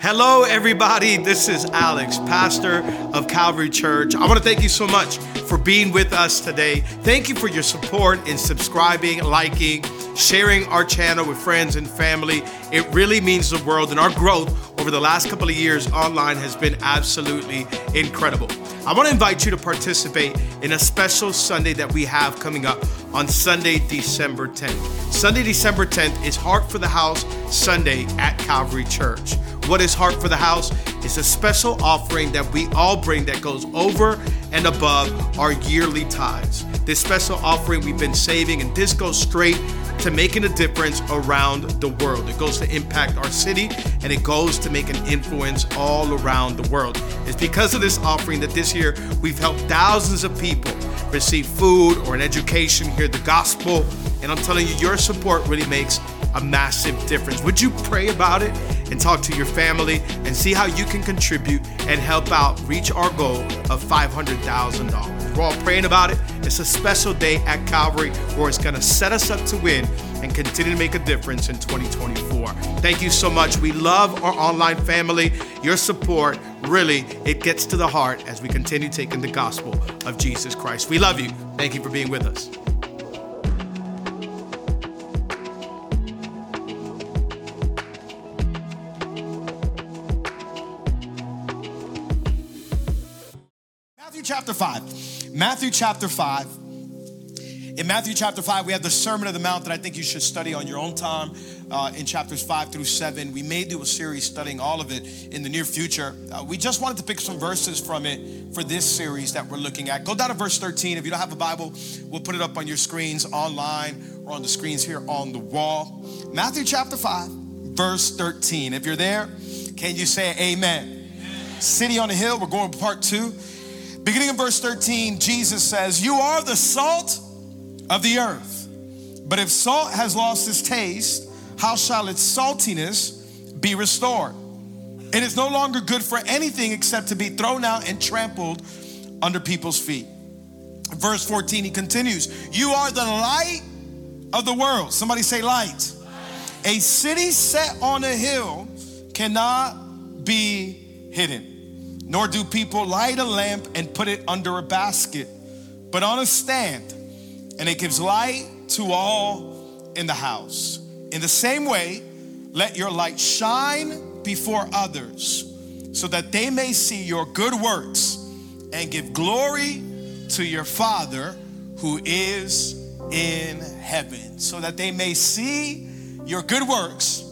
Hello, everybody. This is Alex, pastor of Calvary Church. I want to thank you so much for being with us today. Thank you for your support in subscribing, liking, sharing our channel with friends and family. It really means the world, and our growth over the last couple of years online has been absolutely incredible. I want to invite you to participate in a special Sunday that we have coming up on Sunday, December 10th. Sunday, December 10th is Heart for the House Sunday at Calvary Church. What is Heart for the House? It's a special offering that we all bring that goes over and above our yearly tithes. This special offering we've been saving, and this goes straight to making a difference around the world. It goes to impact our city and it goes to make an influence all around the world. It's because of this offering that this year we've helped thousands of people receive food or an education, hear the gospel. And I'm telling you, your support really makes a massive difference. Would you pray about it and talk to your family and see how you can contribute and help out reach our goal of $500,000? We're all praying about it. It's a special day at Calvary where it's going to set us up to win and continue to make a difference in 2024. Thank you so much. We love our online family. Your support really it gets to the heart as we continue taking the gospel of Jesus Christ. We love you. Thank you for being with us. Chapter 5. Matthew chapter 5. In Matthew chapter 5, we have the Sermon of the Mount that I think you should study on your own time uh, in chapters 5 through 7. We may do a series studying all of it in the near future. Uh, we just wanted to pick some verses from it for this series that we're looking at. Go down to verse 13. If you don't have a Bible, we'll put it up on your screens online or on the screens here on the wall. Matthew chapter 5, verse 13. If you're there, can you say amen? amen. City on the Hill, we're going to part two. Beginning in verse 13, Jesus says, You are the salt of the earth. But if salt has lost its taste, how shall its saltiness be restored? It is no longer good for anything except to be thrown out and trampled under people's feet. Verse 14, he continues, You are the light of the world. Somebody say, light. A city set on a hill cannot be hidden, nor do people light a lamp and put it under a basket, but on a stand and it gives light to all in the house. In the same way, let your light shine before others so that they may see your good works and give glory to your Father who is in heaven. So that they may see your good works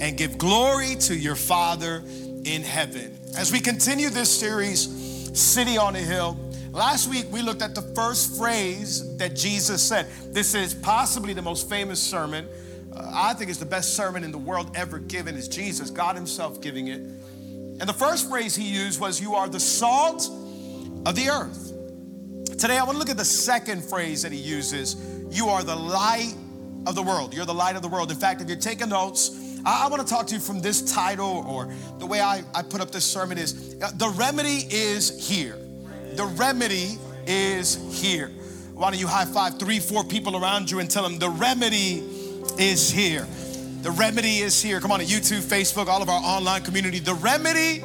and give glory to your Father in heaven. As we continue this series, City on a Hill, Last week, we looked at the first phrase that Jesus said. This is possibly the most famous sermon. Uh, I think it's the best sermon in the world ever given, is Jesus, God Himself giving it. And the first phrase He used was, You are the salt of the earth. Today, I want to look at the second phrase that He uses You are the light of the world. You're the light of the world. In fact, if you're taking notes, I, I want to talk to you from this title or the way I, I put up this sermon is uh, The remedy is here. The remedy is here. Why don't you high five three, four people around you and tell them the remedy is here. The remedy is here. Come on to YouTube, Facebook, all of our online community. The remedy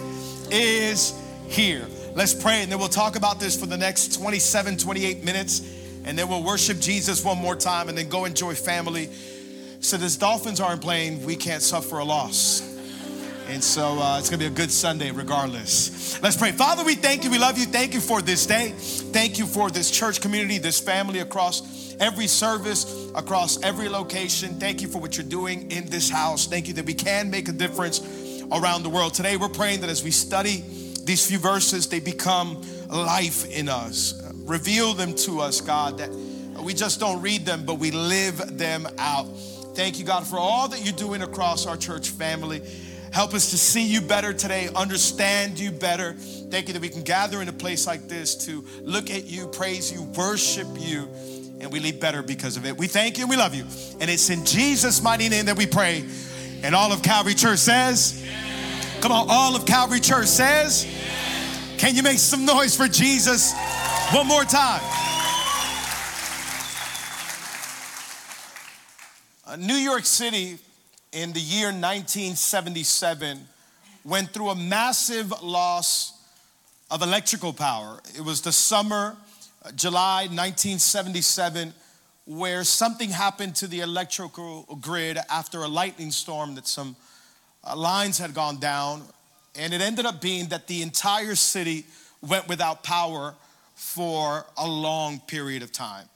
is here. Let's pray and then we'll talk about this for the next 27, 28 minutes. And then we'll worship Jesus one more time and then go enjoy family. So, as Dolphins aren't playing, we can't suffer a loss. And so uh, it's gonna be a good Sunday regardless. Let's pray. Father, we thank you. We love you. Thank you for this day. Thank you for this church community, this family across every service, across every location. Thank you for what you're doing in this house. Thank you that we can make a difference around the world. Today, we're praying that as we study these few verses, they become life in us. Reveal them to us, God, that we just don't read them, but we live them out. Thank you, God, for all that you're doing across our church family. Help us to see you better today, understand you better. Thank you that we can gather in a place like this to look at you, praise you, worship you, and we leave better because of it. We thank you and we love you. And it's in Jesus' mighty name that we pray. And all of Calvary Church says, Come on, all of Calvary Church says, Can you make some noise for Jesus one more time? Uh, New York City in the year 1977 went through a massive loss of electrical power. It was the summer, uh, July 1977, where something happened to the electrical grid after a lightning storm that some uh, lines had gone down. And it ended up being that the entire city went without power for a long period of time.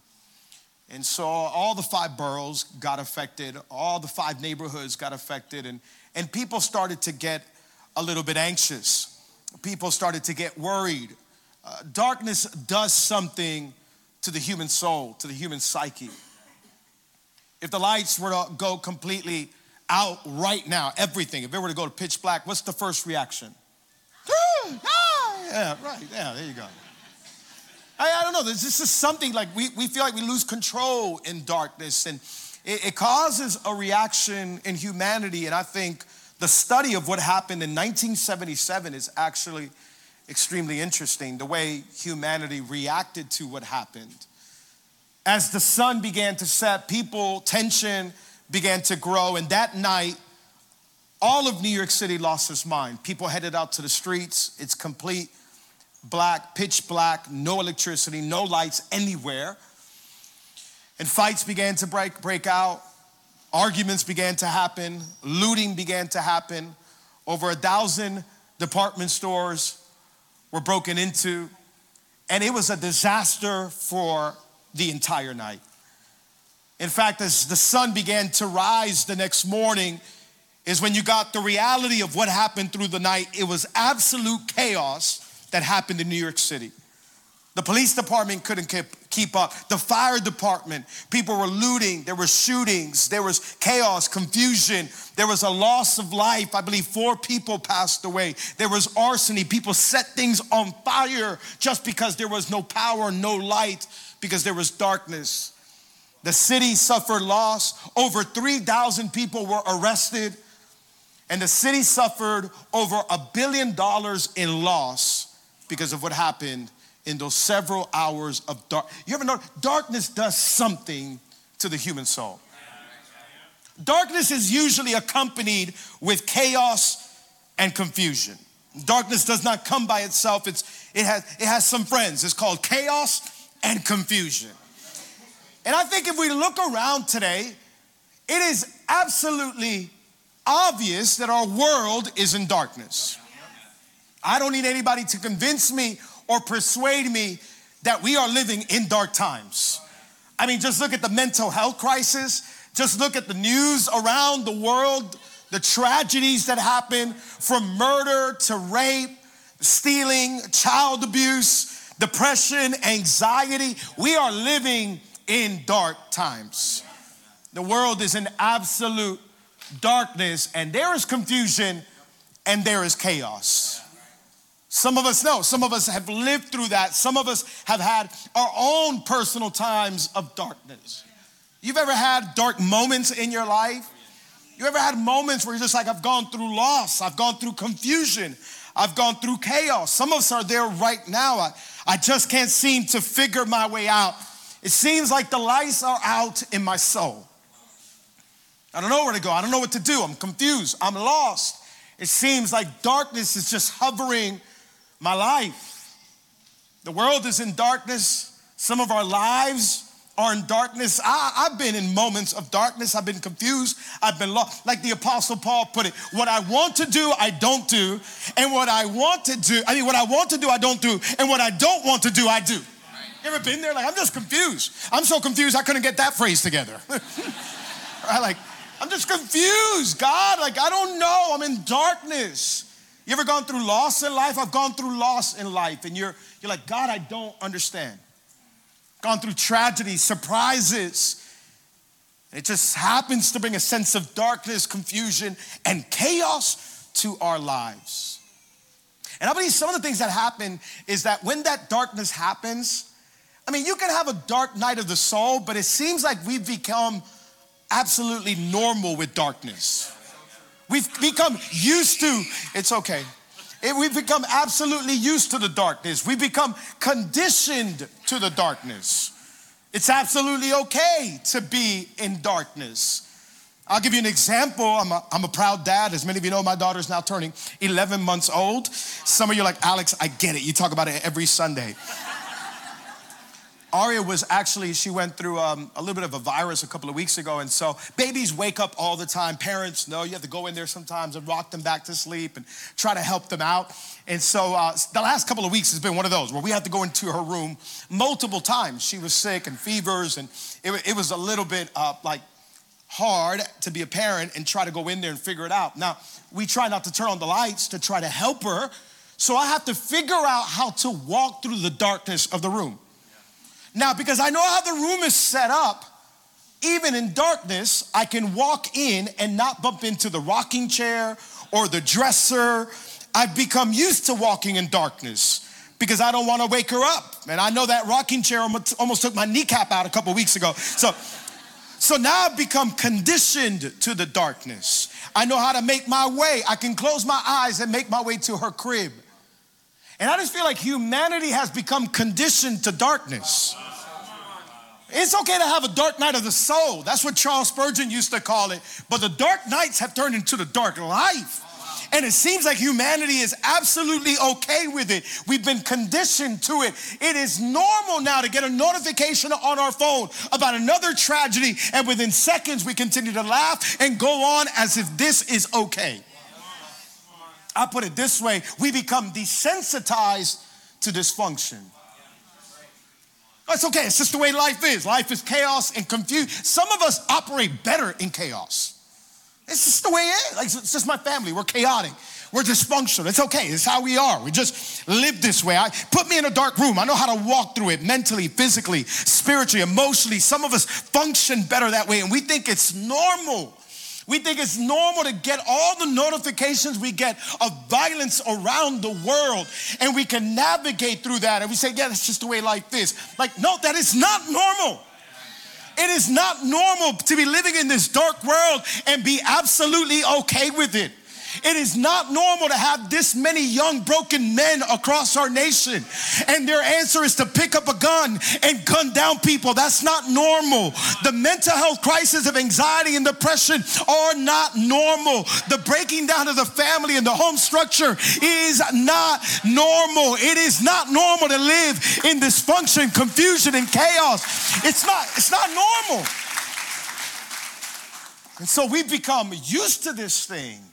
And so all the five boroughs got affected, all the five neighborhoods got affected, and, and people started to get a little bit anxious. People started to get worried. Uh, darkness does something to the human soul, to the human psyche. If the lights were to go completely out right now, everything, if it were to go to pitch black, what's the first reaction? yeah, right, yeah, there you go. I, I don't know, this is something like we, we feel like we lose control in darkness, and it, it causes a reaction in humanity, and I think the study of what happened in 1977 is actually extremely interesting the way humanity reacted to what happened. As the sun began to set, people, tension began to grow, and that night, all of New York City lost its mind. People headed out to the streets. It's complete black, pitch black, no electricity, no lights anywhere. And fights began to break, break out. Arguments began to happen, looting began to happen. Over a thousand department stores were broken into, and it was a disaster for the entire night. In fact, as the sun began to rise the next morning, is when you got the reality of what happened through the night. It was absolute chaos that happened in New York City. The police department couldn't keep, up. The fire department, people were looting. There were shootings. There was chaos, confusion. There was a loss of life. I believe four people passed away. There was arsony. People set things on fire just because there was no power, no light, because there was darkness. The city suffered loss. Over 3,000 people were arrested. And the city suffered over a billion dollars in loss because of what happened in those several hours of dark. You ever know darkness does something to the human soul? Darkness is usually accompanied with chaos and confusion. Darkness does not come by itself. It's, it, has, it has some friends. It's called chaos and confusion. And I think if we look around today, it is absolutely obvious that our world is in darkness. I don't need anybody to convince me or persuade me that we are living in dark times. I mean, just look at the mental health crisis, just look at the news around the world, the tragedies that happen from murder to rape, stealing, child abuse, depression, anxiety. We are living in dark times. The world is in absolute darkness, and there is confusion and there is chaos. Some of us know, some of us have lived through that. Some of us have had our own personal times of darkness. You've ever had dark moments in your life? You ever had moments where you're just like, I've gone through loss, I've gone through confusion, I've gone through chaos. Some of us are there right now. I, I just can't seem to figure my way out. It seems like the lights are out in my soul. I don't know where to go. I don't know what to do. I'm confused. I'm lost. It seems like darkness is just hovering my life. The world is in darkness. Some of our lives are in darkness. I, have been in moments of darkness. I've been confused. I've been lost. Like the Apostle Paul put it what I want to do, I don't do. And what I want to do, I mean, what I want to do, I don't do. And what I don't want to do, I do. You ever been there? Like, I'm just confused. I'm so confused, I couldn't get that phrase together. right? Like, I'm just confused, God. Like, I don't know. I'm in darkness. You ever gone through loss in life? I've gone through loss in life, and you're, you're like, God, I don't understand. Gone through tragedy, surprises. It just happens to bring a sense of darkness, confusion, and chaos to our lives. And I believe some of the things that happen is that when that darkness happens, I mean, you can have a dark night of the soul, but it seems like we've become absolutely normal with darkness. We've become used to, it's okay. It, we've become absolutely used to the darkness. We've become conditioned to the darkness. It's absolutely okay to be in darkness. I'll give you an example. I'm a, I'm a proud dad. As many of you know, my daughter's now turning 11 months old. Some of you are like, Alex, I get it. You talk about it every Sunday. Aria was actually, she went through um, a little bit of a virus a couple of weeks ago. And so babies wake up all the time. Parents know you have to go in there sometimes and rock them back to sleep and try to help them out. And so uh, the last couple of weeks has been one of those where we had to go into her room multiple times. She was sick and fevers, and it, it was a little bit uh, like hard to be a parent and try to go in there and figure it out. Now, we try not to turn on the lights to try to help her. So I have to figure out how to walk through the darkness of the room. Now, because I know how the room is set up, even in darkness, I can walk in and not bump into the rocking chair or the dresser. I've become used to walking in darkness because I don't want to wake her up. And I know that rocking chair almost took my kneecap out a couple weeks ago. So, so now I've become conditioned to the darkness. I know how to make my way. I can close my eyes and make my way to her crib. And I just feel like humanity has become conditioned to darkness. It's okay to have a dark night of the soul. That's what Charles Spurgeon used to call it. But the dark nights have turned into the dark life. And it seems like humanity is absolutely okay with it. We've been conditioned to it. It is normal now to get a notification on our phone about another tragedy, and within seconds we continue to laugh and go on as if this is okay. I put it this way we become desensitized to dysfunction. It's okay, it's just the way life is. Life is chaos and confusion. Some of us operate better in chaos. It's just the way it is. Like, it's just my family. We're chaotic. We're dysfunctional. It's okay. It's how we are. We just live this way. I put me in a dark room. I know how to walk through it mentally, physically, spiritually, emotionally. Some of us function better that way, and we think it's normal. We think it's normal to get all the notifications we get of violence around the world, and we can navigate through that. And we say, yeah, that's just the way life is. Like, no, that is not normal. It is not normal to be living in this dark world and be absolutely okay with it. It is not normal to have this many young broken men across our nation. And their answer is to pick up a gun and gun down people. That's not normal. The mental health crisis of anxiety and depression are not normal. The breaking down of the family and the home structure is not normal. It is not normal to live in dysfunction, confusion, and chaos. It's not, it's not normal. And so we've become used to this thing.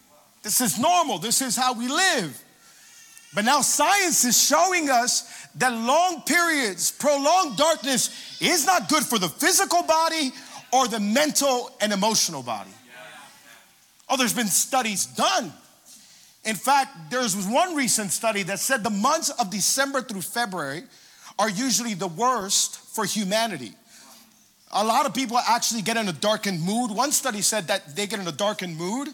This is normal. This is how we live. But now science is showing us that long periods, prolonged darkness is not good for the physical body or the mental and emotional body. Oh, there's been studies done. In fact, there was one recent study that said the months of December through February are usually the worst for humanity. A lot of people actually get in a darkened mood. One study said that they get in a darkened mood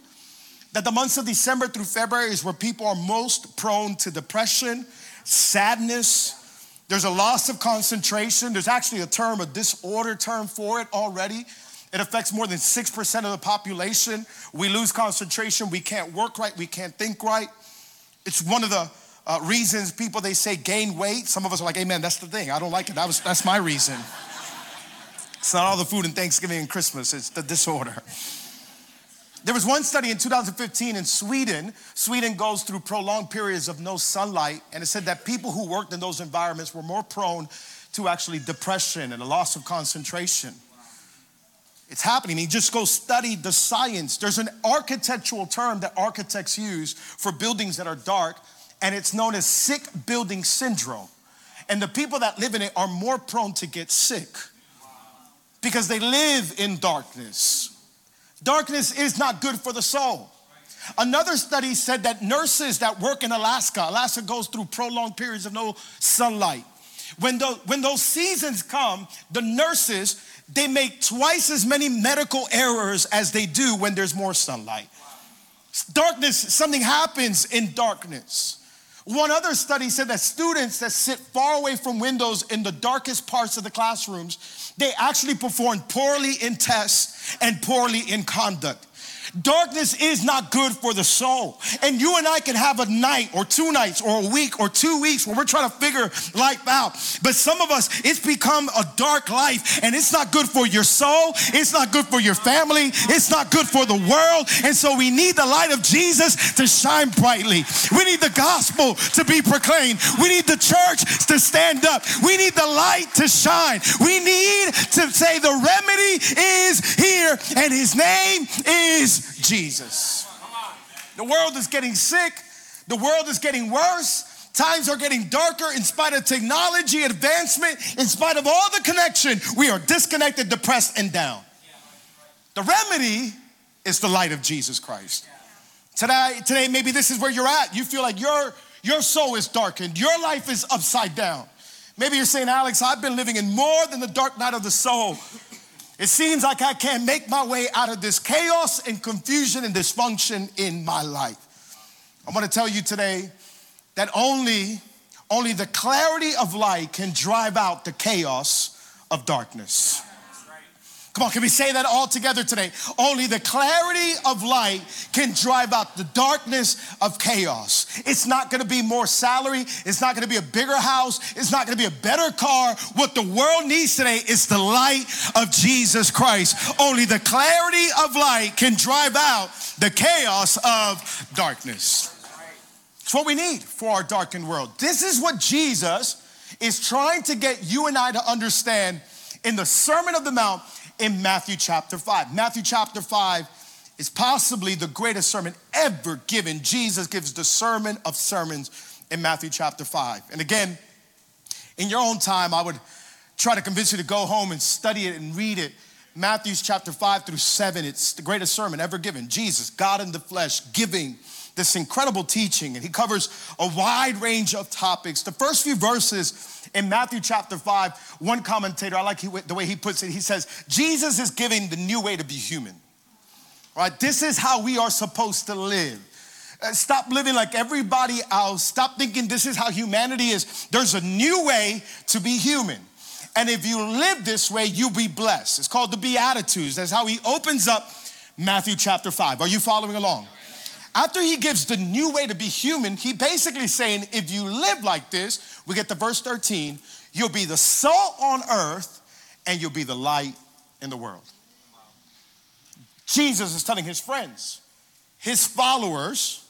that the months of December through February is where people are most prone to depression, sadness. There's a loss of concentration. There's actually a term, a disorder term for it already. It affects more than 6% of the population. We lose concentration. We can't work right. We can't think right. It's one of the uh, reasons people they say gain weight. Some of us are like, Amen. That's the thing. I don't like it. That was that's my reason. It's not all the food and Thanksgiving and Christmas. It's the disorder. There was one study in 2015 in Sweden. Sweden goes through prolonged periods of no sunlight, and it said that people who worked in those environments were more prone to actually depression and a loss of concentration. It's happening. You just go study the science. There's an architectural term that architects use for buildings that are dark, and it's known as sick building syndrome. And the people that live in it are more prone to get sick because they live in darkness. Darkness is not good for the soul. Another study said that nurses that work in Alaska, Alaska goes through prolonged periods of no sunlight. When, the, when those seasons come, the nurses, they make twice as many medical errors as they do when there's more sunlight. Darkness, something happens in darkness. One other study said that students that sit far away from windows in the darkest parts of the classrooms, they actually perform poorly in tests and poorly in conduct. Darkness is not good for the soul. And you and I can have a night or two nights or a week or two weeks where we're trying to figure life out. But some of us, it's become a dark life and it's not good for your soul. It's not good for your family. It's not good for the world. And so we need the light of Jesus to shine brightly. We need the gospel to be proclaimed. We need the church to stand up. We need the light to shine. We need to say the remedy is here and his name is Jesus. The world is getting sick. The world is getting worse. Times are getting darker in spite of technology advancement, in spite of all the connection. We are disconnected, depressed, and down. The remedy is the light of Jesus Christ. Today, today maybe this is where you're at. You feel like your, your soul is darkened, your life is upside down. Maybe you're saying, Alex, I've been living in more than the dark night of the soul. It seems like I can't make my way out of this chaos and confusion and dysfunction in my life. I want to tell you today that only, only the clarity of light can drive out the chaos of darkness. Come on, can we say that all together today? Only the clarity of light can drive out the darkness of chaos. It's not gonna be more salary, it's not gonna be a bigger house, it's not gonna be a better car. What the world needs today is the light of Jesus Christ. Only the clarity of light can drive out the chaos of darkness. It's what we need for our darkened world. This is what Jesus is trying to get you and I to understand in the Sermon of the Mount in Matthew chapter 5. Matthew chapter 5 is possibly the greatest sermon ever given. Jesus gives the sermon of sermons in Matthew chapter 5. And again, in your own time, I would try to convince you to go home and study it and read it. Matthew's chapter 5 through 7, it's the greatest sermon ever given. Jesus, God in the flesh, giving this incredible teaching, and he covers a wide range of topics. The first few verses in Matthew chapter 5, one commentator, I like the way he puts it, he says, Jesus is giving the new way to be human. Right? This is how we are supposed to live. Uh, stop living like everybody else. Stop thinking this is how humanity is. There's a new way to be human. And if you live this way, you'll be blessed. It's called the Beatitudes. That's how he opens up Matthew chapter 5. Are you following along? After he gives the new way to be human, he basically saying, if you live like this, we get to verse 13, you'll be the salt on earth and you'll be the light in the world. Jesus is telling his friends, his followers,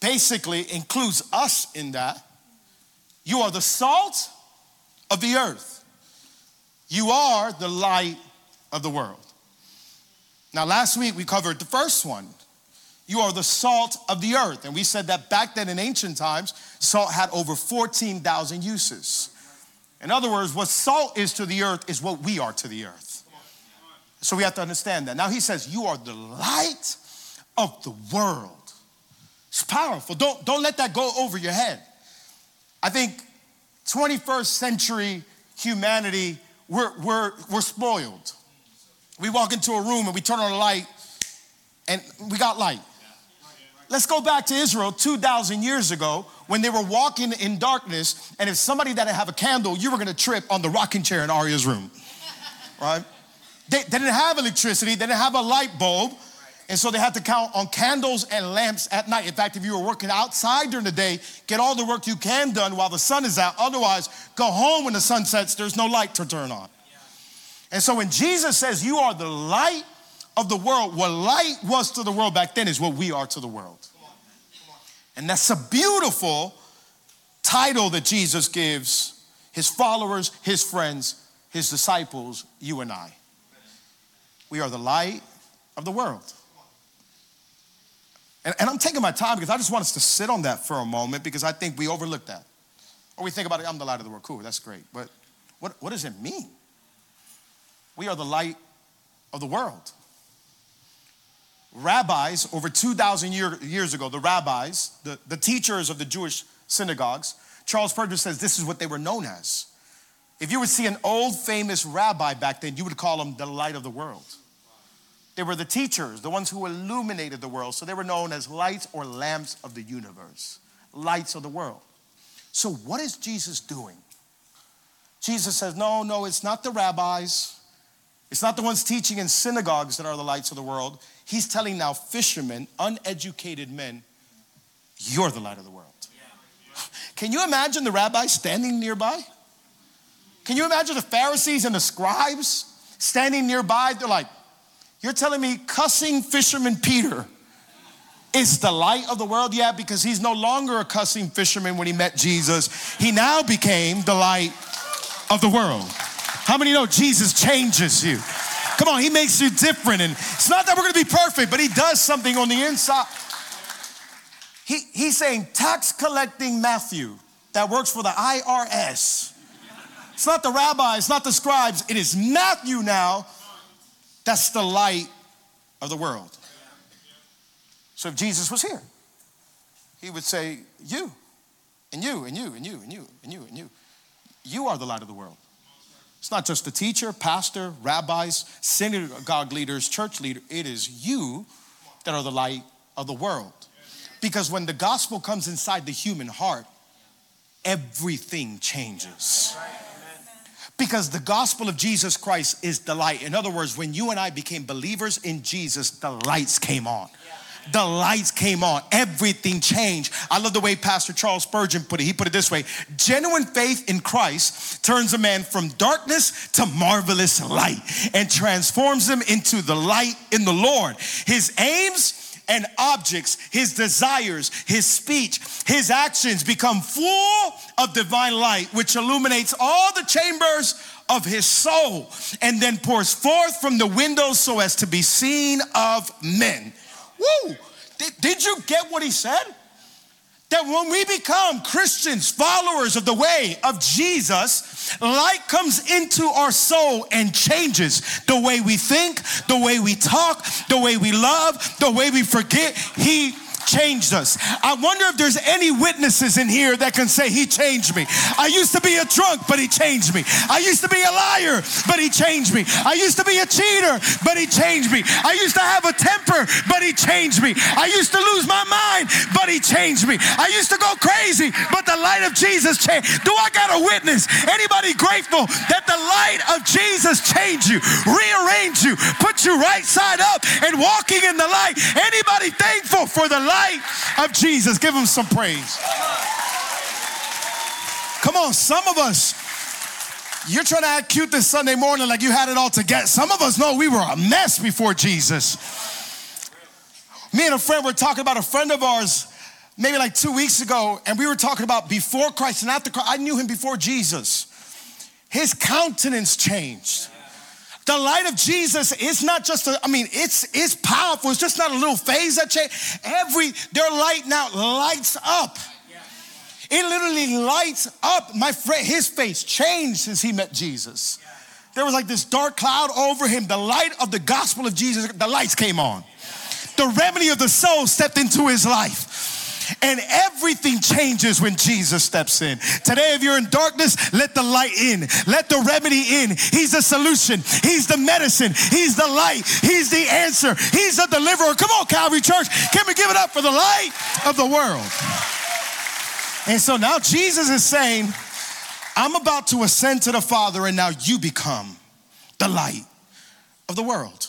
basically includes us in that. You are the salt of the earth. You are the light of the world. Now, last week we covered the first one you are the salt of the earth. And we said that back then in ancient times, salt had over 14,000 uses. In other words, what salt is to the earth is what we are to the earth. So we have to understand that. Now he says, You are the light of the world. It's powerful. Don't, don't let that go over your head. I think 21st century humanity, we're, we're, we're spoiled. We walk into a room and we turn on a light and we got light. Let's go back to Israel 2,000 years ago when they were walking in darkness, and if somebody didn't have a candle, you were gonna trip on the rocking chair in Aria's room, right? They, they didn't have electricity, they didn't have a light bulb, and so they had to count on candles and lamps at night. In fact, if you were working outside during the day, get all the work you can done while the sun is out. Otherwise, go home when the sun sets, there's no light to turn on. And so when Jesus says, You are the light of the world, what light was to the world back then is what we are to the world. And that's a beautiful title that Jesus gives his followers, his friends, his disciples, you and I. We are the light of the world. And, and, I'm taking my time because I just want us to sit on that for a moment because I think we overlook that. Or we think about it, I'm the light of the world. Cool, that's great. But what, what does it mean? We are the light of the world rabbis over 2,000 year, years ago, the rabbis, the, the teachers of the Jewish synagogues, Charles Spurgeon says this is what they were known as. If you would see an old famous rabbi back then, you would call him the light of the world. They were the teachers, the ones who illuminated the world. So they were known as lights or lamps of the universe, lights of the world. So, what is Jesus doing? Jesus says, No, no, it's not the rabbis, It's not the ones teaching in synagogues that are the lights of the world. He's telling now fishermen, uneducated men, you're the light of the world. Can you imagine the rabbi standing nearby? Can you imagine the Pharisees and the scribes standing nearby? They're like, You're telling me cussing fisherman Peter is the light of the world? Yeah, because he's no longer a cussing fisherman when he met Jesus. He now became the light of the world. How many know Jesus changes you? Come on, he makes you different. And it's not that we're gonna be perfect, but he does something on the inside. He, he's saying tax collecting Matthew that works for the IRS. It's not the rabbi, it's not the scribes, it is Matthew now that's the light of the world. So if Jesus was here, he would say, You, and you, and you, and you, and you, and you, and you. You are the light of the world. It's not just the teacher, pastor, rabbis, synagogue leaders, church leader. It is you that are the light of the world. Because when the gospel comes inside the human heart, everything changes. Because the gospel of Jesus Christ is the light. In other words, when you and I became believers in Jesus, the lights came on the lights came on. Everything changed. I love the way Pastor Charles Spurgeon put it. He put it this way genuine faith in Christ turns a man from darkness to marvelous light and transforms him into the light in the Lord. His aims, and objects, his desires, his speech, his actions become full of divine light, which illuminates all the chambers of his soul and then pours forth from the windows so as to be seen of men. Woo! Did, did you get what he said? That when we become Christians, followers of the way of Jesus, light comes into our soul and changes the way we think, the way we talk, the way we love, the way we forget. He changed us. I wonder if there's any witnesses in here that can say, He changed me. I used to be a drunk, but He changed me. I used to be a liar, but He changed me. I used to be a cheater, but He changed me. I used to have a temper, but He changed me. I used to lose my mind, but He changed me. I used to go crazy, but the light of Jesus changed. Do I got a witness? Anybody grateful that the light of Jesus changed you, rearranged you, put you right side up and walking in the light? Anybody thankful for the light? Light of Jesus. Give him some praise. Come on, some of us, you're trying to act cute this Sunday morning like you had it all together. Some of us know we were a mess before Jesus. Me and a friend were talking about a friend of ours maybe like two weeks ago, and we were talking about before Christ and after Christ. I knew him before Jesus. His countenance changed. The light of Jesus is not just a, I mean, it's it's powerful. It's just not a little phase that change. Every their light now lights up. It literally lights up. My friend, his face changed since he met Jesus. There was like this dark cloud over him. The light of the gospel of Jesus, the lights came on. The remedy of the soul stepped into his life. And everything changes when Jesus steps in. Today, if you're in darkness, let the light in. Let the remedy in. He's the solution. He's the medicine. He's the light. He's the answer. He's the deliverer. Come on, Calvary Church. Can we give it up for the light of the world? And so now Jesus is saying, I'm about to ascend to the Father, and now you become the light of the world.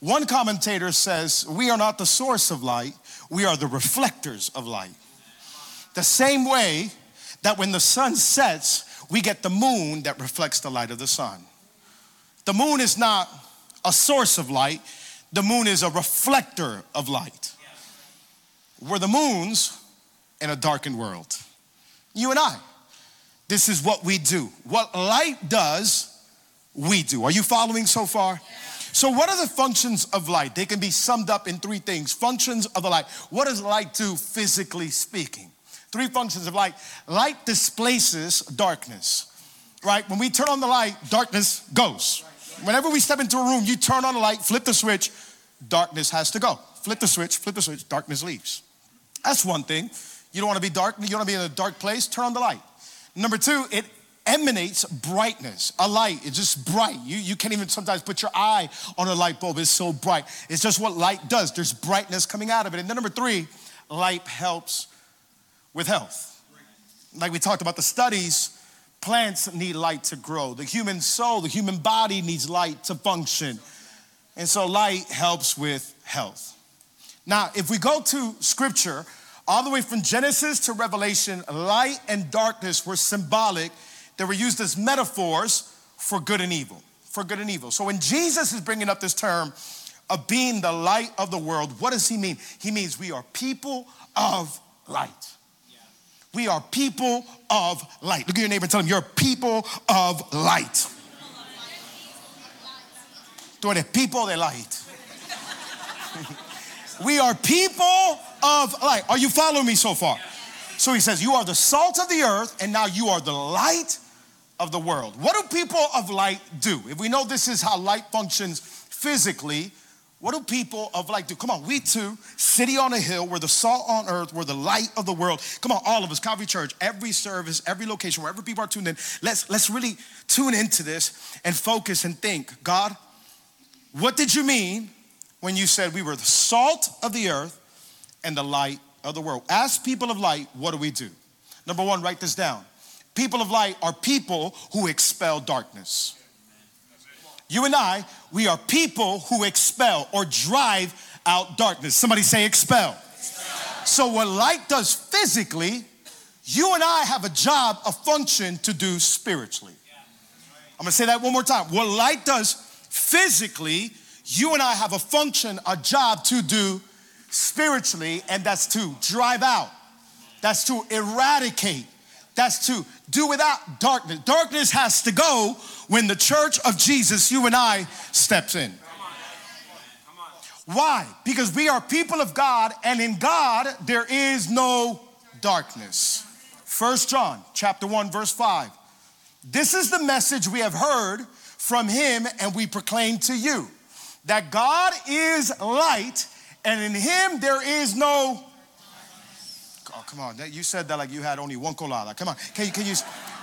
One commentator says, We are not the source of light, we are the reflectors of light. The same way that when the sun sets, we get the moon that reflects the light of the sun. The moon is not a source of light, the moon is a reflector of light. We're the moons in a darkened world. You and I. This is what we do. What light does, we do. Are you following so far? So, what are the functions of light? They can be summed up in three things. Functions of the light. What does light do physically speaking? Three functions of light. Light displaces darkness, right? When we turn on the light, darkness goes. Whenever we step into a room, you turn on the light, flip the switch, darkness has to go. Flip the switch, flip the switch, darkness leaves. That's one thing. You don't want to be dark, you don't want to be in a dark place, turn on the light. Number two, it emanates brightness. A light, it's just bright. You, you can't even sometimes put your eye on a light bulb, it's so bright. It's just what light does. There's brightness coming out of it. And then number three, light helps with health. Like we talked about the studies, Plants need light to grow. The human soul, the human body needs light to function. And so light helps with health. Now, if we go to scripture, all the way from Genesis to Revelation, light and darkness were symbolic. They were used as metaphors for good and evil, for good and evil. So when Jesus is bringing up this term of being the light of the world, what does he mean? He means we are people of light. We are people of light. Look at your neighbor and tell him, You're people of light. Tú eres people de light. we are people of light. Are you following me so far? So he says, You are the salt of the earth, and now you are the light of the world. What do people of light do? If we know this is how light functions physically, what do people of light do? Come on, we too, city on a hill, we're the salt on earth, we're the light of the world. Come on, all of us, Calvary Church, every service, every location, wherever people are tuned in, let's, let's really tune into this and focus and think, God, what did you mean when you said we were the salt of the earth and the light of the world? As people of light, what do we do? Number one, write this down. People of light are people who expel darkness. You and I, we are people who expel or drive out darkness. Somebody say expel. expel. So, what light does physically, you and I have a job, a function to do spiritually. I'm gonna say that one more time. What light does physically, you and I have a function, a job to do spiritually, and that's to drive out, that's to eradicate, that's to do without darkness. Darkness has to go when the church of Jesus, you and I, steps in. Why? Because we are people of God, and in God there is no darkness. First John chapter 1, verse 5. This is the message we have heard from him, and we proclaim to you that God is light, and in him there is no Oh, come on. You said that like you had only one colada. Come on. Can you, can you?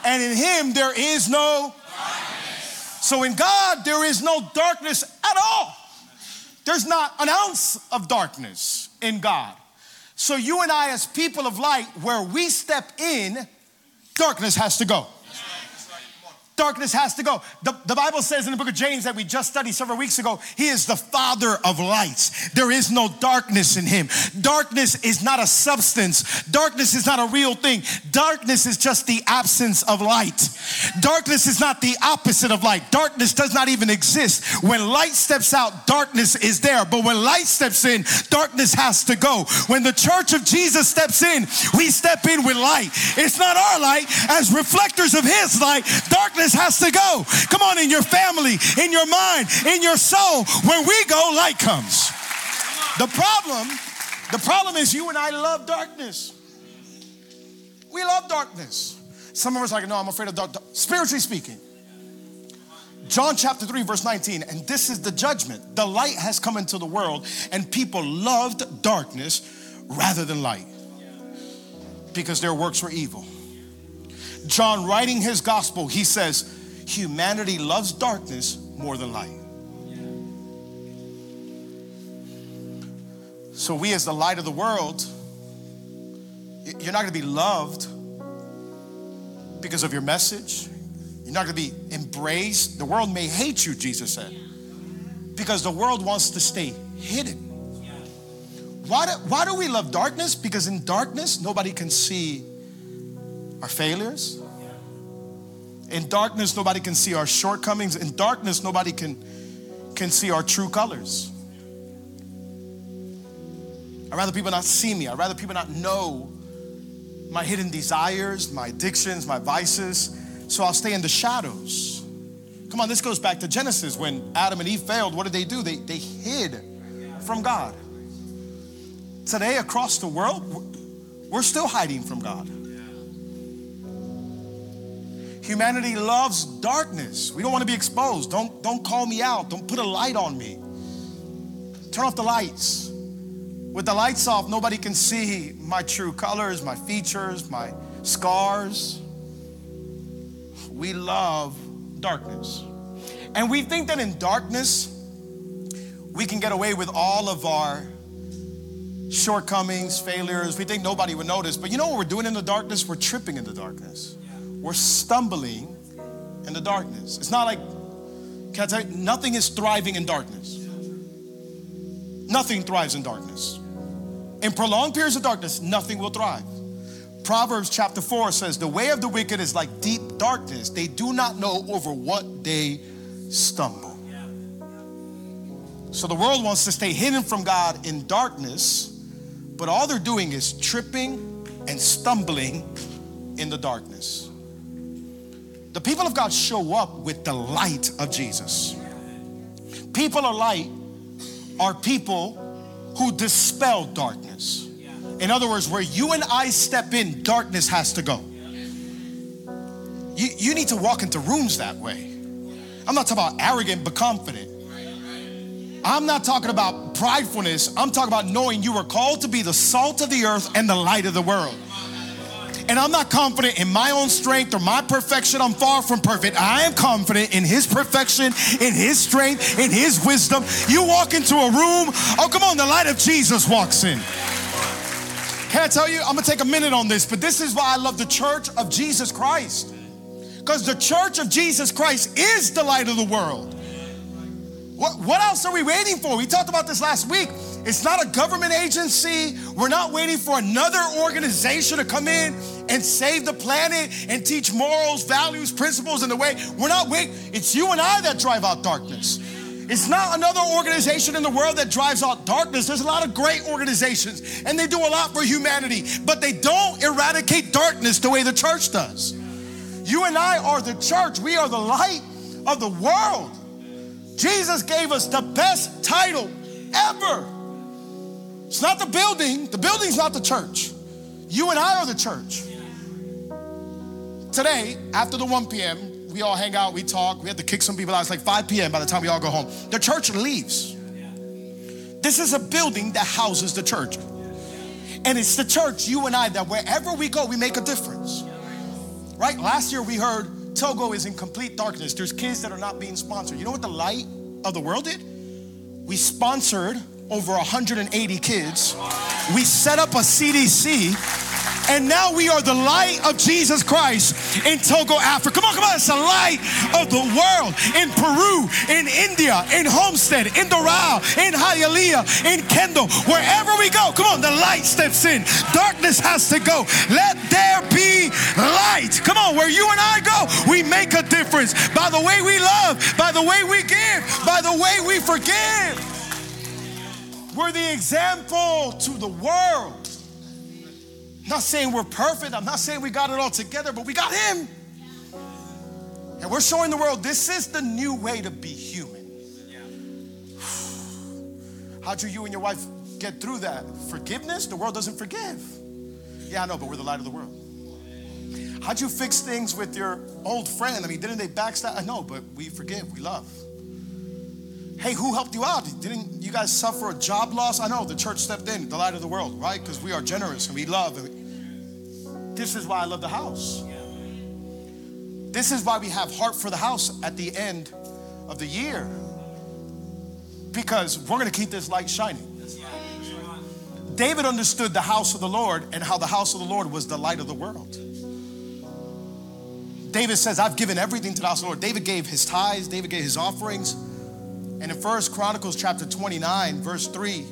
And in him there is no darkness. So in God there is no darkness at all. There's not an ounce of darkness in God. So you and I, as people of light, where we step in, darkness has to go darkness has to go. The, the, Bible says in the book of James that we just studied several weeks ago, He is the Father of lights. There is no darkness in Him. Darkness is not a substance, darkness is not a real thing. Darkness is just the absence of light. Darkness is not the opposite of light. Darkness does not even exist. When light steps out, darkness is there. But when light steps in, darkness has to go. When the church of Jesus steps in, we step in with light. It's not our light, as reflectors of His light, darkness has to go. Come on, in your family, in your mind, in your soul. When we go, light comes. The problem, the problem is you and I love darkness. We love darkness. Some of us are like, no, I'm afraid of dark. Spiritually speaking, John chapter 3, verse 19, and this is the judgment. The light has come into the world, and people loved darkness rather than light because their works were evil. John, writing his gospel, he says, Humanity loves darkness more than light. So, we as the light of the world, you're not gonna be loved because of your message. You're not gonna be embraced. The world may hate you, Jesus said, because the world wants to stay hidden. Why do, why do we love darkness? Because in darkness, nobody can see our failures. In darkness, nobody can see our shortcomings. In darkness, nobody can, can see our true colors. I'd rather people not see me. I'd rather people not know my hidden desires, my addictions, my vices. So I'll stay in the shadows. Come on, this goes back to Genesis. When Adam and Eve failed, what did they do? They, they hid from God. Today, across the world, we're still hiding from God. Humanity loves darkness. We don't want to be exposed. Don't, don't call me out. Don't put a light on me. Turn off the lights. With the lights off, nobody can see my true colors, my features, my scars. We love darkness. And we think that in darkness, we can get away with all of our shortcomings, failures. We think nobody would notice. But you know what we're doing in the darkness? We're tripping in the darkness. Were stumbling in the darkness. It's not like, can I tell you, nothing is thriving in darkness. Nothing thrives in darkness. In prolonged periods of darkness, nothing will thrive. Proverbs chapter 4 says, The way of the wicked is like deep darkness. They do not know over what they stumble. So the world wants to stay hidden from God in darkness, but all they're doing is tripping and stumbling in the darkness. The people of God show up with the light of Jesus. People of light are people who dispel darkness. In other words, where you and I step in, darkness has to go. You, you need to walk into rooms that way. I'm not talking about arrogant but confident. I'm not talking about pridefulness. I'm talking about knowing you were called to be the salt of the earth and the light of the world. And I'm not confident in my own strength or my perfection. I'm far from perfect. I am confident in His perfection, in His strength, in His wisdom. You walk into a room, oh, come on, the light of Jesus walks in. Can I tell you? I'm gonna take a minute on this, but this is why I love the church of Jesus Christ. Because the church of Jesus Christ is the light of the world. What, what else are we waiting for? We talked about this last week. It's not a government agency. We're not waiting for another organization to come in and save the planet and teach morals, values, principles in the way. We're not waiting. It's you and I that drive out darkness. It's not another organization in the world that drives out darkness. There's a lot of great organizations and they do a lot for humanity, but they don't eradicate darkness the way the church does. You and I are the church. We are the light of the world. Jesus gave us the best title ever. It's not the building, the building's not the church. You and I are the church. Today, after the 1 p.m., we all hang out, we talk, we had to kick some people out. It's like 5 p.m. by the time we all go home. The church leaves. This is a building that houses the church. And it's the church, you and I, that wherever we go, we make a difference. Right? Last year we heard Togo is in complete darkness. There's kids that are not being sponsored. You know what the light of the world did? We sponsored over 180 kids. We set up a CDC and now we are the light of Jesus Christ in Togo, Africa. Come on, come on. It's the light of the world in Peru, in India, in Homestead, in Doral, in Hialeah, in Kendall. Wherever we go, come on, the light steps in. Darkness has to go. Let there be light. Come on, where you and I go, we make a difference by the way we love, by the way we give, by the way we forgive. We're the example to the world. I'm not saying we're perfect. I'm not saying we got it all together, but we got Him. And we're showing the world this is the new way to be human. How'd you, you and your wife get through that? Forgiveness? The world doesn't forgive. Yeah, I know, but we're the light of the world. How'd you fix things with your old friend? I mean, didn't they backstab? I know, but we forgive, we love. Hey, who helped you out? Didn't you guys suffer a job loss? I know the church stepped in, the light of the world, right? Because we are generous and we love. And this is why I love the house. This is why we have heart for the house at the end of the year. Because we're going to keep this light shining. David understood the house of the Lord and how the house of the Lord was the light of the world. David says, I've given everything to the house of the Lord. David gave his tithes, David gave his offerings. And in First Chronicles chapter 29, verse 3,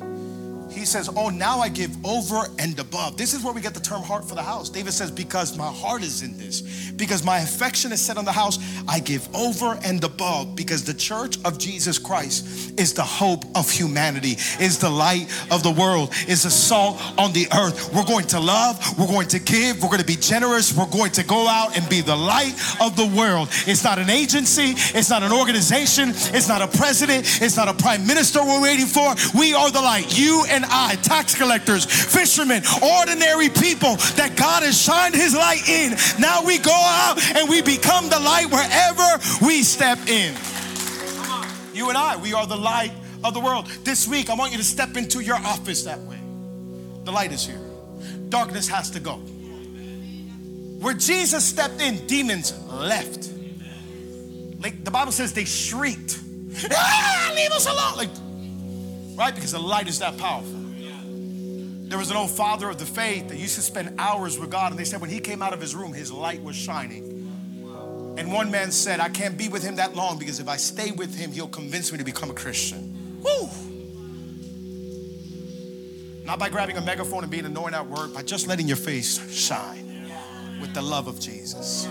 he says, Oh, now I give over and above. This is where we get the term heart for the house. David says, Because my heart is in this, because my affection is set on the house, I give over and above. Because the church of Jesus Christ is the hope of humanity, is the light of the world, is the salt on the earth. We're going to love, we're going to give, we're going to be generous, we're going to go out and be the light of the world. It's not an agency, it's not an organization, it's not a president, it's not a prime minister we're waiting for. We are the light. You and I, tax collectors, fishermen, ordinary people that God has shined his light in. Now we go out and we become the light wherever we step in. You and I, we are the light of the world. This week, I want you to step into your office that way. The light is here. Darkness has to go. Where Jesus stepped in, demons left. Like the Bible says they shrieked. Ah, leave us alone. Like, right? Because the light is that powerful. There was an old father of the faith that used to spend hours with God, and they said when he came out of his room, his light was shining. And one man said, I can't be with him that long because if I stay with him, he'll convince me to become a Christian. Woo! Not by grabbing a megaphone and being annoying at work, by just letting your face shine with the love of Jesus.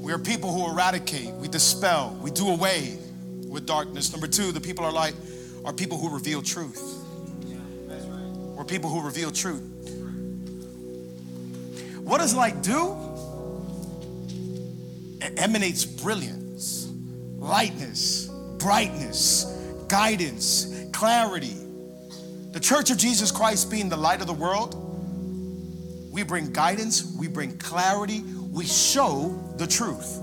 We are people who eradicate, we dispel, we do away with darkness. Number two, the people are light are people who reveal truth. We're people who reveal truth. What does light do? It emanates brilliance, lightness, brightness, guidance, clarity. The Church of Jesus Christ being the light of the world, we bring guidance, we bring clarity, we show the truth.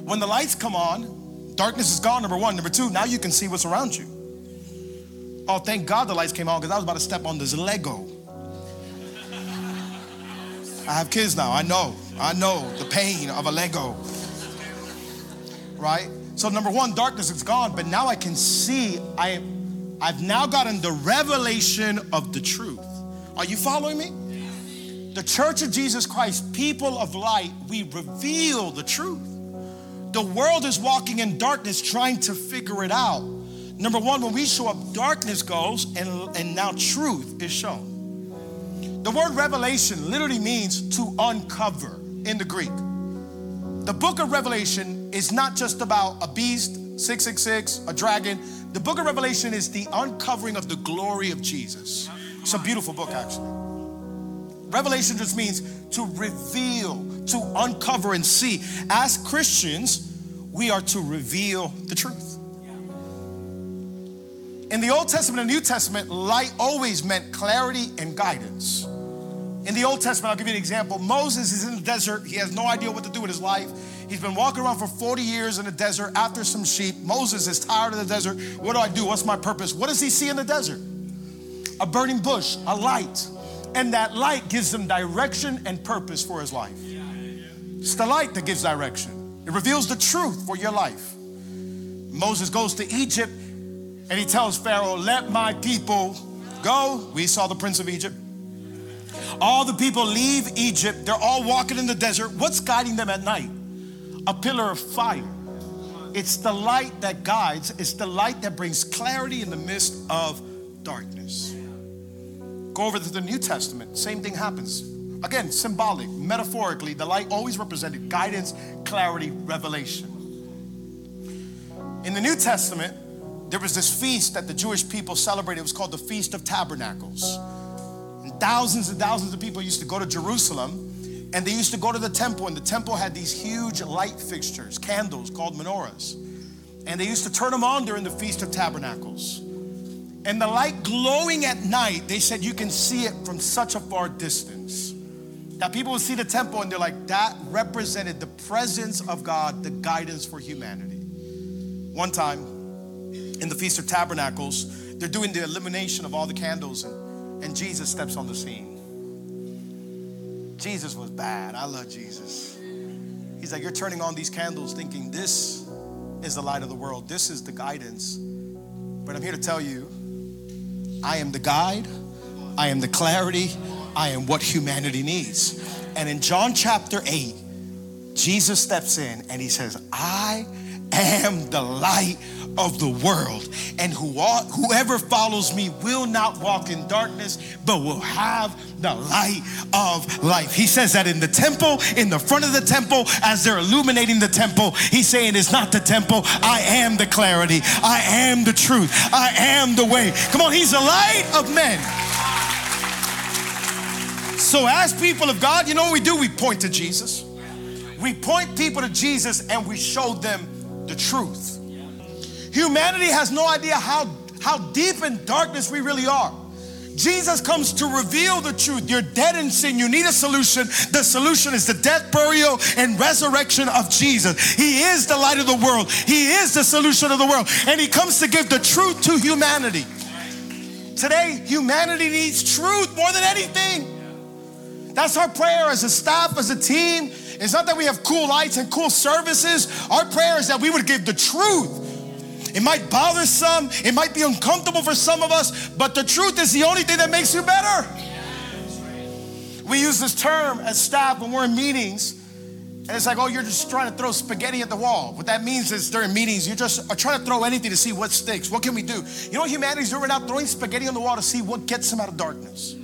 When the lights come on, darkness is gone, number one. Number two, now you can see what's around you. Oh, thank God the lights came on because I was about to step on this Lego. I have kids now. I know. I know the pain of a Lego. Right? So number one, darkness is gone, but now I can see I I've now gotten the revelation of the truth. Are you following me? The Church of Jesus Christ, people of light, we reveal the truth. The world is walking in darkness trying to figure it out. Number one, when we show up, darkness goes, and, and now truth is shown. The word revelation literally means to uncover in the Greek. The book of Revelation is not just about a beast, 666, a dragon. The book of Revelation is the uncovering of the glory of Jesus. It's a beautiful book, actually. Revelation just means to reveal, to uncover and see. As Christians, we are to reveal the truth. In the Old Testament and New Testament, light always meant clarity and guidance. In the Old Testament, I'll give you an example. Moses is in the desert. He has no idea what to do with his life. He's been walking around for 40 years in the desert after some sheep. Moses is tired of the desert. What do I do? What's my purpose? What does he see in the desert? A burning bush, a light. And that light gives him direction and purpose for his life. It's the light that gives direction, it reveals the truth for your life. Moses goes to Egypt and he tells Pharaoh, Let my people go. We saw the prince of Egypt. All the people leave Egypt. They're all walking in the desert. What's guiding them at night? A pillar of fire. It's the light that guides, it's the light that brings clarity in the midst of darkness. Go over to the New Testament, same thing happens. Again, symbolic, metaphorically, the light always represented guidance, clarity, revelation. In the New Testament, there was this feast that the Jewish people celebrated. It was called the Feast of Tabernacles. And thousands and thousands of people used to go to Jerusalem and they used to go to the temple, and the temple had these huge light fixtures, candles called menorahs. And they used to turn them on during the Feast of Tabernacles. And the light glowing at night, they said you can see it from such a far distance. That people would see the temple and they're like, that represented the presence of God, the guidance for humanity. One time in the Feast of Tabernacles, they're doing the illumination of all the candles, and, and Jesus steps on the scene. Jesus was bad. I love Jesus. He's like, You're turning on these candles thinking this is the light of the world, this is the guidance. But I'm here to tell you, I am the guide, I am the clarity, I am what humanity needs. And in John chapter 8, Jesus steps in and he says, I am the light of the world. And who, whoever follows me will not walk in darkness, but will have the light of life. He says that in the temple, in the front of the temple, as they're illuminating the temple, he's saying, It's not the temple. I am the clarity. I am the truth. I am the way. Come on, he's the light of men. So, as people of God, you know what we do? We point to Jesus. We point people to Jesus and we show them the truth. Humanity has no idea how, how deep in darkness we really are. Jesus comes to reveal the truth. You're dead in sin. You need a solution. The solution is the death, burial, and resurrection of Jesus. He is the light of the world. He is the solution of the world. And He comes to give the truth to humanity. Today, humanity needs truth more than anything. That's our prayer as a staff, as a team. It's not that we have cool lights and cool services. Our prayer is that we would give the truth it might bother some, it might be uncomfortable for some of us, but the truth is the only thing that makes you better. We use this term as staff when we're in meetings, and it's like, oh, you're just trying to throw spaghetti at the wall. What that means is during meetings, you're just are trying to throw anything to see what sticks. What can we do? You know humanity's doing right now? Throwing spaghetti on the wall to see what gets them out of darkness.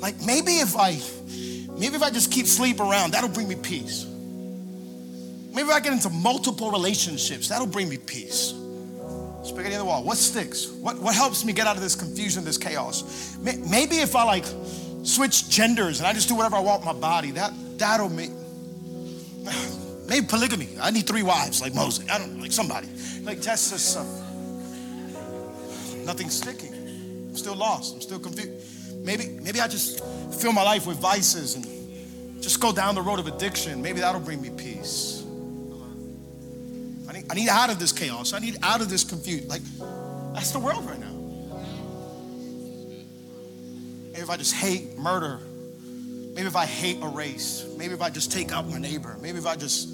Like maybe if I, maybe if I just keep sleep around, that'll bring me peace. Maybe if I get into multiple relationships, that'll bring me peace. Spaghetti on the wall. What sticks? What, what helps me get out of this confusion, this chaos? Maybe if I like switch genders and I just do whatever I want with my body, that, that'll make, maybe polygamy. I need three wives like Moses. I don't know, like somebody. Like that's just something. Nothing's sticking. I'm still lost. I'm still confused. Maybe, maybe I just fill my life with vices and just go down the road of addiction. Maybe that'll bring me peace. I need, I need out of this chaos. I need out of this confusion. Like, that's the world right now. Maybe if I just hate murder, maybe if I hate a race, maybe if I just take out my neighbor, maybe if I just,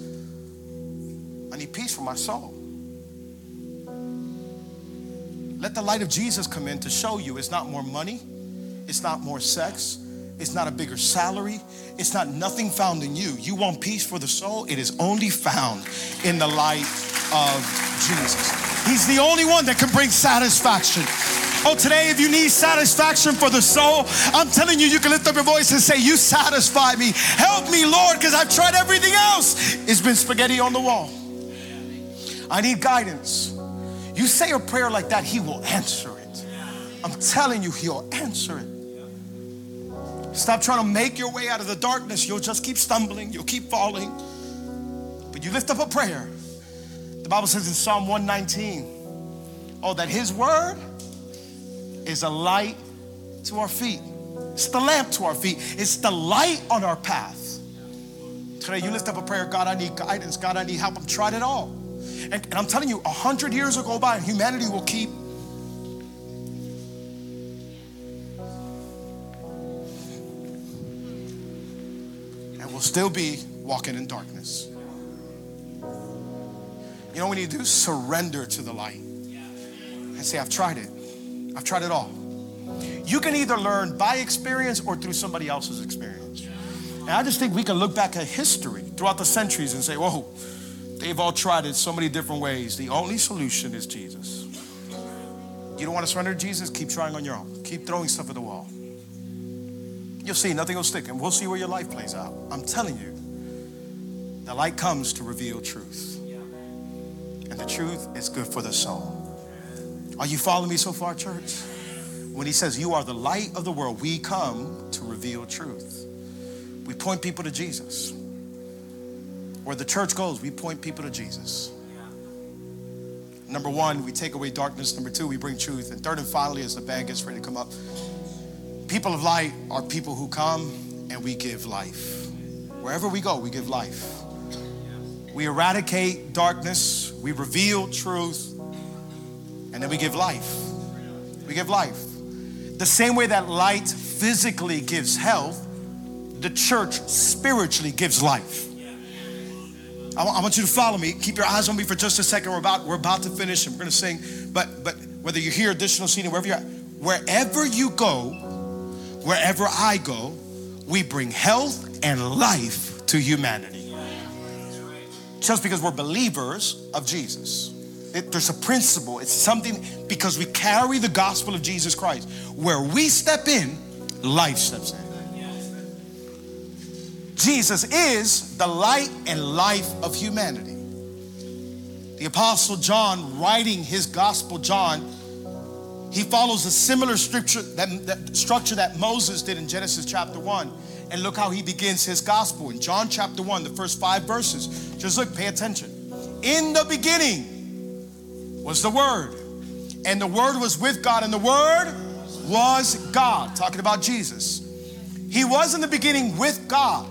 I need peace for my soul. Let the light of Jesus come in to show you it's not more money, it's not more sex, it's not a bigger salary. It's not nothing found in you. You want peace for the soul? It is only found in the light of Jesus. He's the only one that can bring satisfaction. Oh, today, if you need satisfaction for the soul, I'm telling you, you can lift up your voice and say, You satisfy me. Help me, Lord, because I've tried everything else. It's been spaghetti on the wall. I need guidance. You say a prayer like that, He will answer it. I'm telling you, He'll answer it. Stop trying to make your way out of the darkness. You'll just keep stumbling, you'll keep falling. But you lift up a prayer. The Bible says in Psalm 119, oh, that His word is a light to our feet. It's the lamp to our feet. It's the light on our path. Today, you lift up a prayer God, I need guidance. God, I need help. I've tried it all. And, and I'm telling you, a hundred years will go by and humanity will keep will still be walking in darkness. You know what we need to do? Surrender to the light and say, I've tried it. I've tried it all. You can either learn by experience or through somebody else's experience. And I just think we can look back at history throughout the centuries and say, whoa, they've all tried it so many different ways. The only solution is Jesus. You don't want to surrender to Jesus? Keep trying on your own. Keep throwing stuff at the wall. You'll see nothing will stick, and we'll see where your life plays out. I'm telling you, the light comes to reveal truth. And the truth is good for the soul. Are you following me so far, church? When he says, You are the light of the world, we come to reveal truth. We point people to Jesus. Where the church goes, we point people to Jesus. Number one, we take away darkness. Number two, we bring truth. And third and finally, as the band gets ready to come up, People of light are people who come and we give life. Wherever we go, we give life. We eradicate darkness, we reveal truth, and then we give life. We give life. The same way that light physically gives health, the church spiritually gives life. I want you to follow me. Keep your eyes on me for just a second. We're about, we're about to finish and we're going to sing. But, but whether you're here, additional seating, wherever you're at, wherever you go, wherever I go, we bring health and life to humanity. Just because we're believers of Jesus. It, there's a principle, it's something because we carry the gospel of Jesus Christ. Where we step in, life steps in. Jesus is the light and life of humanity. The Apostle John, writing his gospel, John, he follows a similar structure that, that, structure that Moses did in Genesis chapter 1. And look how he begins his gospel in John chapter 1, the first five verses. Just look, pay attention. In the beginning was the Word, and the Word was with God, and the Word was God. Talking about Jesus. He was in the beginning with God.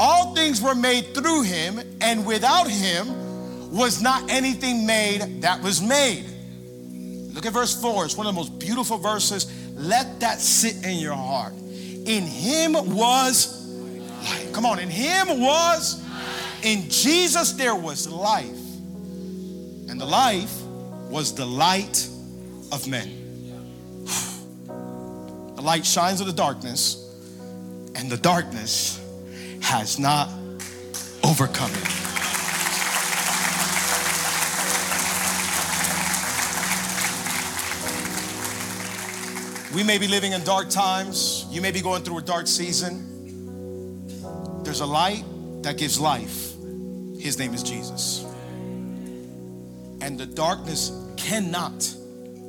All things were made through him, and without him was not anything made that was made. Look at verse 4. It's one of the most beautiful verses. Let that sit in your heart. In him was life. Come on, in him was, in Jesus there was life. And the life was the light of men. The light shines in the darkness, and the darkness has not overcome it. We may be living in dark times. You may be going through a dark season. There's a light that gives life. His name is Jesus. And the darkness cannot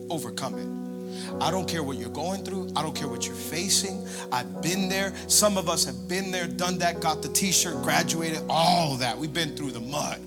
overcome it. I don't care what you're going through. I don't care what you're facing. I've been there. Some of us have been there, done that, got the t shirt, graduated, all that. We've been through the mud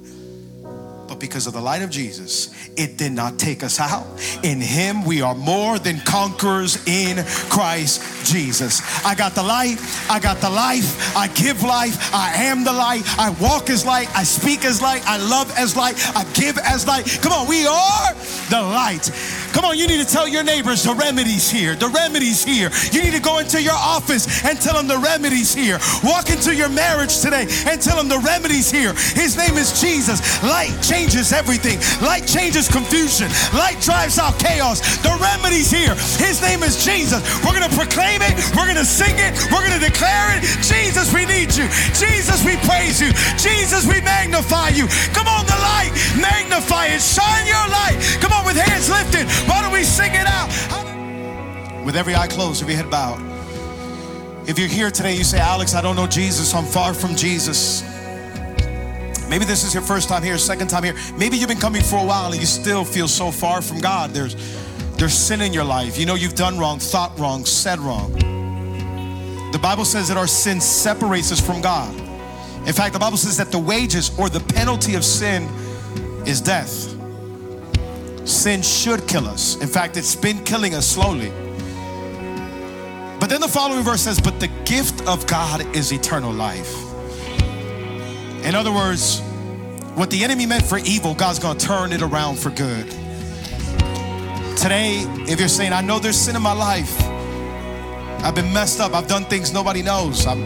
but because of the light of Jesus, it did not take us out. In Him, we are more than conquerors in Christ Jesus. I got the light, I got the life, I give life, I am the light, I walk as light, I speak as light, I love as light, I give as light. Come on, we are the light. Come on, you need to tell your neighbors the remedy's here. The remedy's here. You need to go into your office and tell them the remedy's here. Walk into your marriage today and tell them the remedy's here. His name is Jesus. Light changes everything. Light changes confusion. Light drives out chaos. The remedy's here. His name is Jesus. We're going to proclaim it. We're going to sing it. We're going to declare it. Jesus, we need you. Jesus, we praise you. Jesus, we magnify you. Come on, the light. Magnify it. Shine your light. Come on, with hands lifted. Why don't we sing it out? With every eye closed, every head bowed. If you're here today, you say, Alex, I don't know Jesus. I'm far from Jesus. Maybe this is your first time here, second time here. Maybe you've been coming for a while and you still feel so far from God. There's there's sin in your life. You know you've done wrong, thought wrong, said wrong. The Bible says that our sin separates us from God. In fact, the Bible says that the wages or the penalty of sin is death. Sin should kill us. In fact, it's been killing us slowly. But then the following verse says, But the gift of God is eternal life. In other words, what the enemy meant for evil, God's gonna turn it around for good. Today, if you're saying, I know there's sin in my life, I've been messed up, I've done things nobody knows, I'm,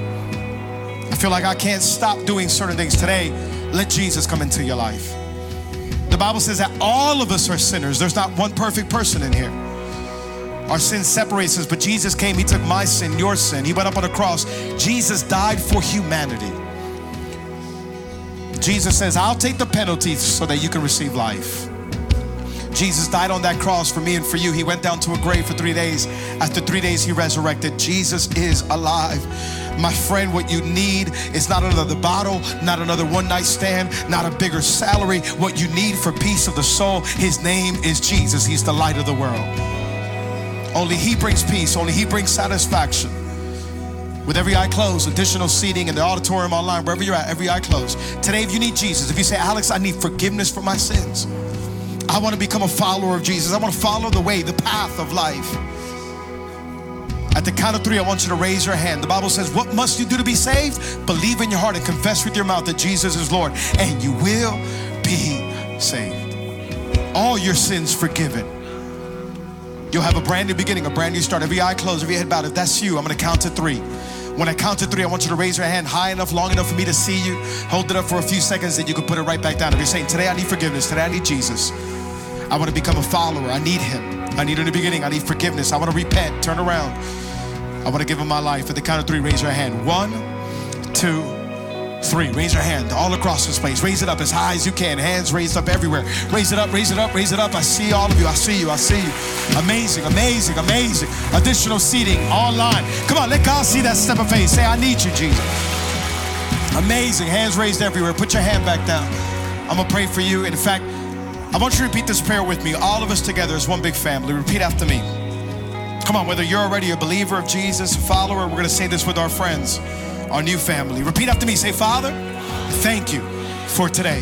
I feel like I can't stop doing certain things today, let Jesus come into your life. The Bible says that all of us are sinners. There's not one perfect person in here. Our sin separates us, but Jesus came, He took my sin, your sin. He went up on a cross. Jesus died for humanity. Jesus says, I'll take the penalty so that you can receive life. Jesus died on that cross for me and for you. He went down to a grave for three days. After three days, He resurrected. Jesus is alive. My friend, what you need is not another bottle, not another one night stand, not a bigger salary. What you need for peace of the soul, His name is Jesus. He's the light of the world. Only He brings peace, only He brings satisfaction. With every eye closed, additional seating in the auditorium online, wherever you're at, every eye closed. Today, if you need Jesus, if you say, Alex, I need forgiveness for my sins, I want to become a follower of Jesus, I want to follow the way, the path of life. At the count of three, I want you to raise your hand. The Bible says, What must you do to be saved? Believe in your heart and confess with your mouth that Jesus is Lord, and you will be saved. All your sins forgiven. You'll have a brand new beginning, a brand new start. Every eye closed, every head bowed. If that's you, I'm gonna count to three. When I count to three, I want you to raise your hand high enough, long enough for me to see you. Hold it up for a few seconds, then you can put it right back down. If you're saying, Today I need forgiveness, today I need Jesus. I want to become a follower. I need him. I need a new beginning. I need forgiveness. I want to repent, turn around. I want to give him my life. At the count of three, raise your hand. One, two, three. Raise your hand all across this place. Raise it up as high as you can. Hands raised up everywhere. Raise it up, raise it up, raise it up. I see all of you. I see you. I see you. Amazing, amazing, amazing. Additional seating online. Come on, let God see that step of faith. Say, I need you, Jesus. Amazing. Hands raised everywhere. Put your hand back down. I'm going to pray for you. In fact, I want you to repeat this prayer with me. All of us together as one big family. Repeat after me. Come on, whether you're already a believer of Jesus, a follower, we're going to say this with our friends, our new family. Repeat after me. Say, Father, thank you for today.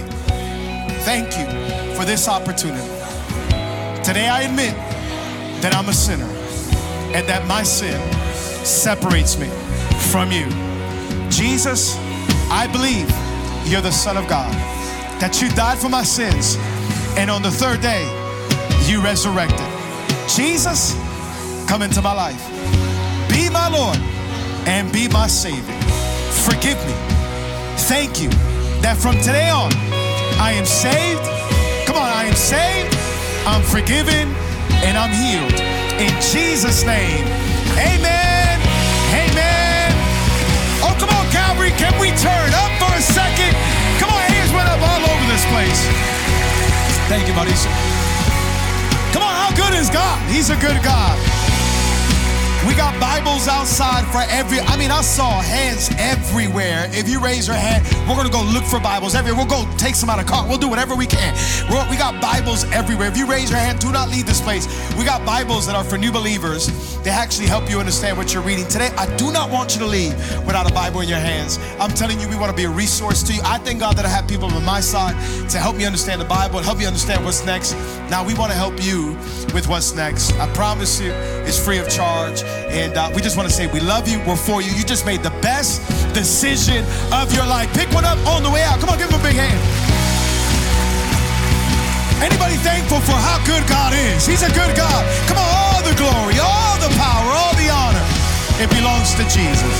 Thank you for this opportunity. Today I admit that I'm a sinner and that my sin separates me from you. Jesus, I believe you're the Son of God, that you died for my sins, and on the third day, you resurrected. Jesus, Come into my life. Be my Lord and be my Savior. Forgive me. Thank you that from today on, I am saved. Come on, I am saved. I'm forgiven and I'm healed. In Jesus' name, amen. Amen. Oh, come on, Calvary, can we turn up for a second? Come on, hands went up all over this place. Thank you, buddies. Come on, how good is God? He's a good God. We got Bibles outside for every, I mean, I saw hands everywhere. If you raise your hand, we're gonna go look for Bibles everywhere. We'll go take some out of car. We'll do whatever we can. We're, we got Bibles everywhere. If you raise your hand, do not leave this place. We got Bibles that are for new believers. They actually help you understand what you're reading. Today, I do not want you to leave without a Bible in your hands. I'm telling you, we wanna be a resource to you. I thank God that I have people on my side to help me understand the Bible and help me understand what's next. Now, we wanna help you with what's next. I promise you, it's free of charge. And uh, we just want to say we love you. We're for you. You just made the best decision of your life. Pick one up on the way out. Come on, give him a big hand. Anybody thankful for how good God is? He's a good God. Come on, all the glory, all the power, all the honor. It belongs to Jesus.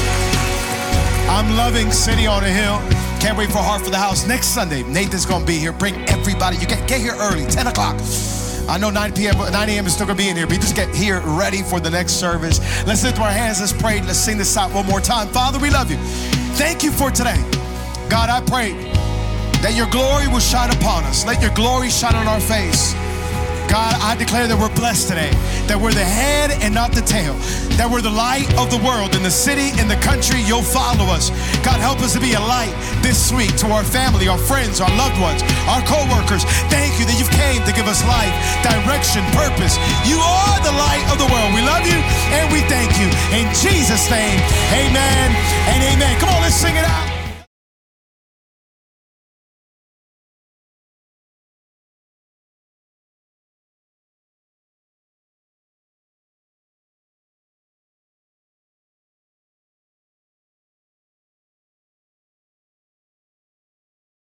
I'm loving City on a Hill. Can't wait for Heart for the House. Next Sunday, Nathan's gonna be here. Bring everybody. You get, get here early, 10 o'clock. I know 9 p.m., 9 a.m. is still gonna be in here, but just get here ready for the next service. Let's lift our hands, let's pray, let's sing this out one more time. Father, we love you. Thank you for today. God, I pray that your glory will shine upon us. Let your glory shine on our face. God, I declare that we're blessed today, that we're the head and not the tail, that we're the light of the world. In the city, in the country, you'll follow us. God, help us to be a light this week to our family, our friends, our loved ones, our co-workers. Thank you that you've came to give us life, direction, purpose. You are the light of the world. We love you and we thank you. In Jesus' name, amen and amen. Come on, let's